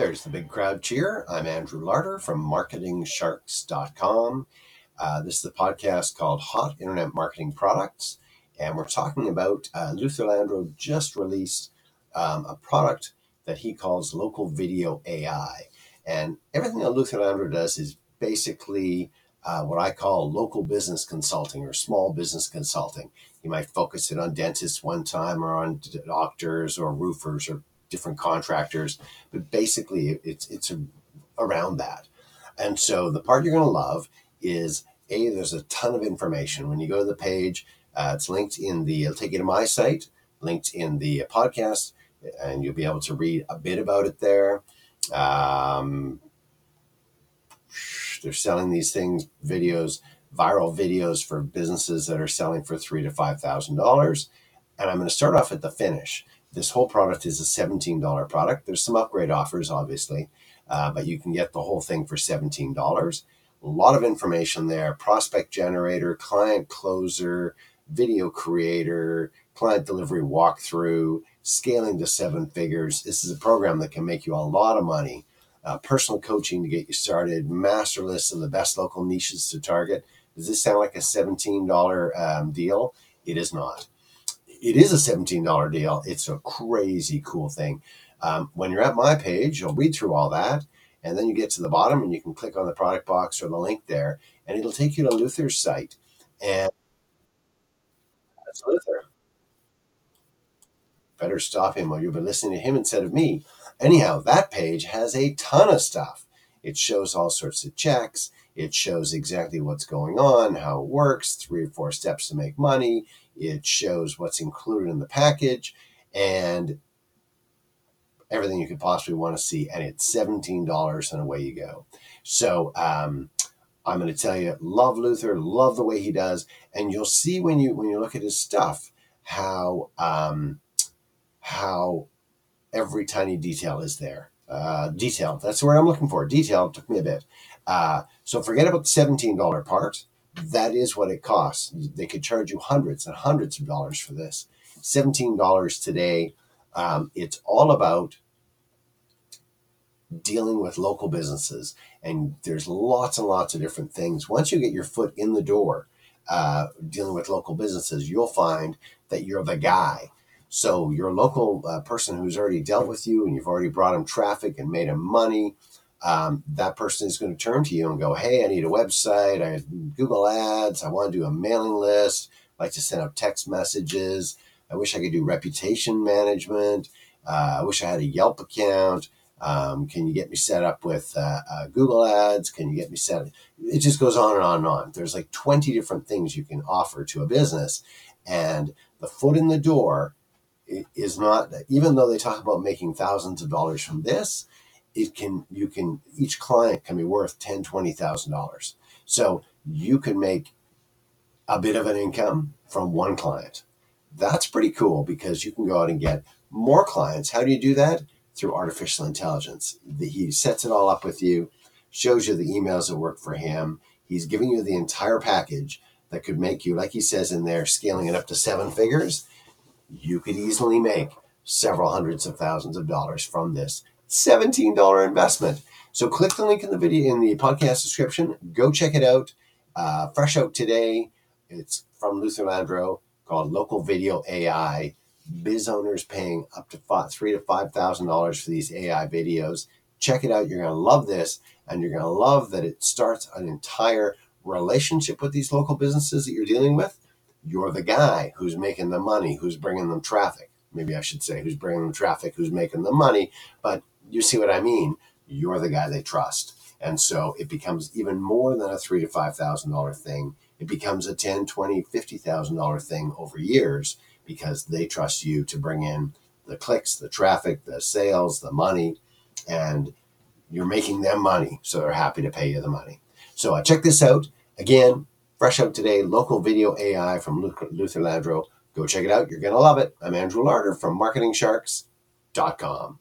There's the big crowd cheer. I'm Andrew Larder from marketingsharks.com. Uh, this is the podcast called Hot Internet Marketing Products. And we're talking about uh, Luther Landro just released um, a product that he calls Local Video AI. And everything that Luther Landro does is basically uh, what I call local business consulting or small business consulting. You might focus it on dentists one time or on doctors or roofers or different contractors, but basically it's it's a, around that. And so the part you're going to love is a there's a ton of information when you go to the page. Uh, it's linked in the. It'll take you to my site, linked in the podcast, and you'll be able to read a bit about it there. Um, they're selling these things, videos, viral videos for businesses that are selling for three to five thousand dollars. And I'm going to start off at the finish. This whole product is a $17 product. There's some upgrade offers, obviously, uh, but you can get the whole thing for $17. A lot of information there prospect generator, client closer, video creator, client delivery walkthrough, scaling to seven figures. This is a program that can make you a lot of money. Uh, personal coaching to get you started, master list of the best local niches to target. Does this sound like a $17 um, deal? It is not it is a $17 deal. It's a crazy cool thing. Um, when you're at my page, you'll read through all that, and then you get to the bottom and you can click on the product box or the link there, and it'll take you to Luther's site. And that's Luther. Better stop him or you'll be listening to him instead of me. Anyhow, that page has a ton of stuff. It shows all sorts of checks. It shows exactly what's going on, how it works, three or four steps to make money. It shows what's included in the package and everything you could possibly want to see. And it's $17 and away you go. So, um, I'm going to tell you, love Luther, love the way he does, and you'll see when you when you look at his stuff how um, how every tiny detail is there. Uh, detail. That's the word I'm looking for. Detail took me a bit. Uh, so forget about the $17 part that is what it costs. They could charge you hundreds and hundreds of dollars for this. $17 today. Um, it's all about dealing with local businesses. And there's lots and lots of different things. Once you get your foot in the door uh, dealing with local businesses, you'll find that you're the guy. So, your local uh, person who's already dealt with you and you've already brought him traffic and made him money, um, that person is going to turn to you and go, Hey, I need a website. I Google ads. I want to do a mailing list. I like to send out text messages. I wish I could do reputation management. Uh, I wish I had a Yelp account. Um, can you get me set up with uh, uh, Google ads? Can you get me set? Up? It just goes on and on and on. There's like 20 different things you can offer to a business. And the foot in the door is not, even though they talk about making thousands of dollars from this, it can you can each client can be worth ten twenty thousand dollars. So you can make a bit of an income from one client. That's pretty cool because you can go out and get more clients. How do you do that? Through artificial intelligence. He sets it all up with you shows you the emails that work for him. He's giving you the entire package that could make you like he says in there scaling it up to seven figures. You could easily make several hundreds of thousands of dollars from this $17 investment. So click the link in the video in the podcast description. Go check it out. Uh, fresh out today. It's from Luther Landro called Local Video AI. Biz owners paying up to five, three to five thousand dollars for these AI videos. Check it out. You're going to love this, and you're going to love that it starts an entire relationship with these local businesses that you're dealing with. You're the guy who's making the money, who's bringing them traffic. Maybe I should say who's bringing them traffic, who's making the money. But you see what I mean? You're the guy they trust. And so it becomes even more than a three to five thousand dollar thing. It becomes a ten, twenty, fifty thousand dollar thing over years because they trust you to bring in the clicks, the traffic, the sales, the money, and you're making them money. So they're happy to pay you the money. So uh, check this out. Again, fresh out today, local video AI from Luther Landro. Go check it out. You're going to love it. I'm Andrew Larder from marketingsharks.com.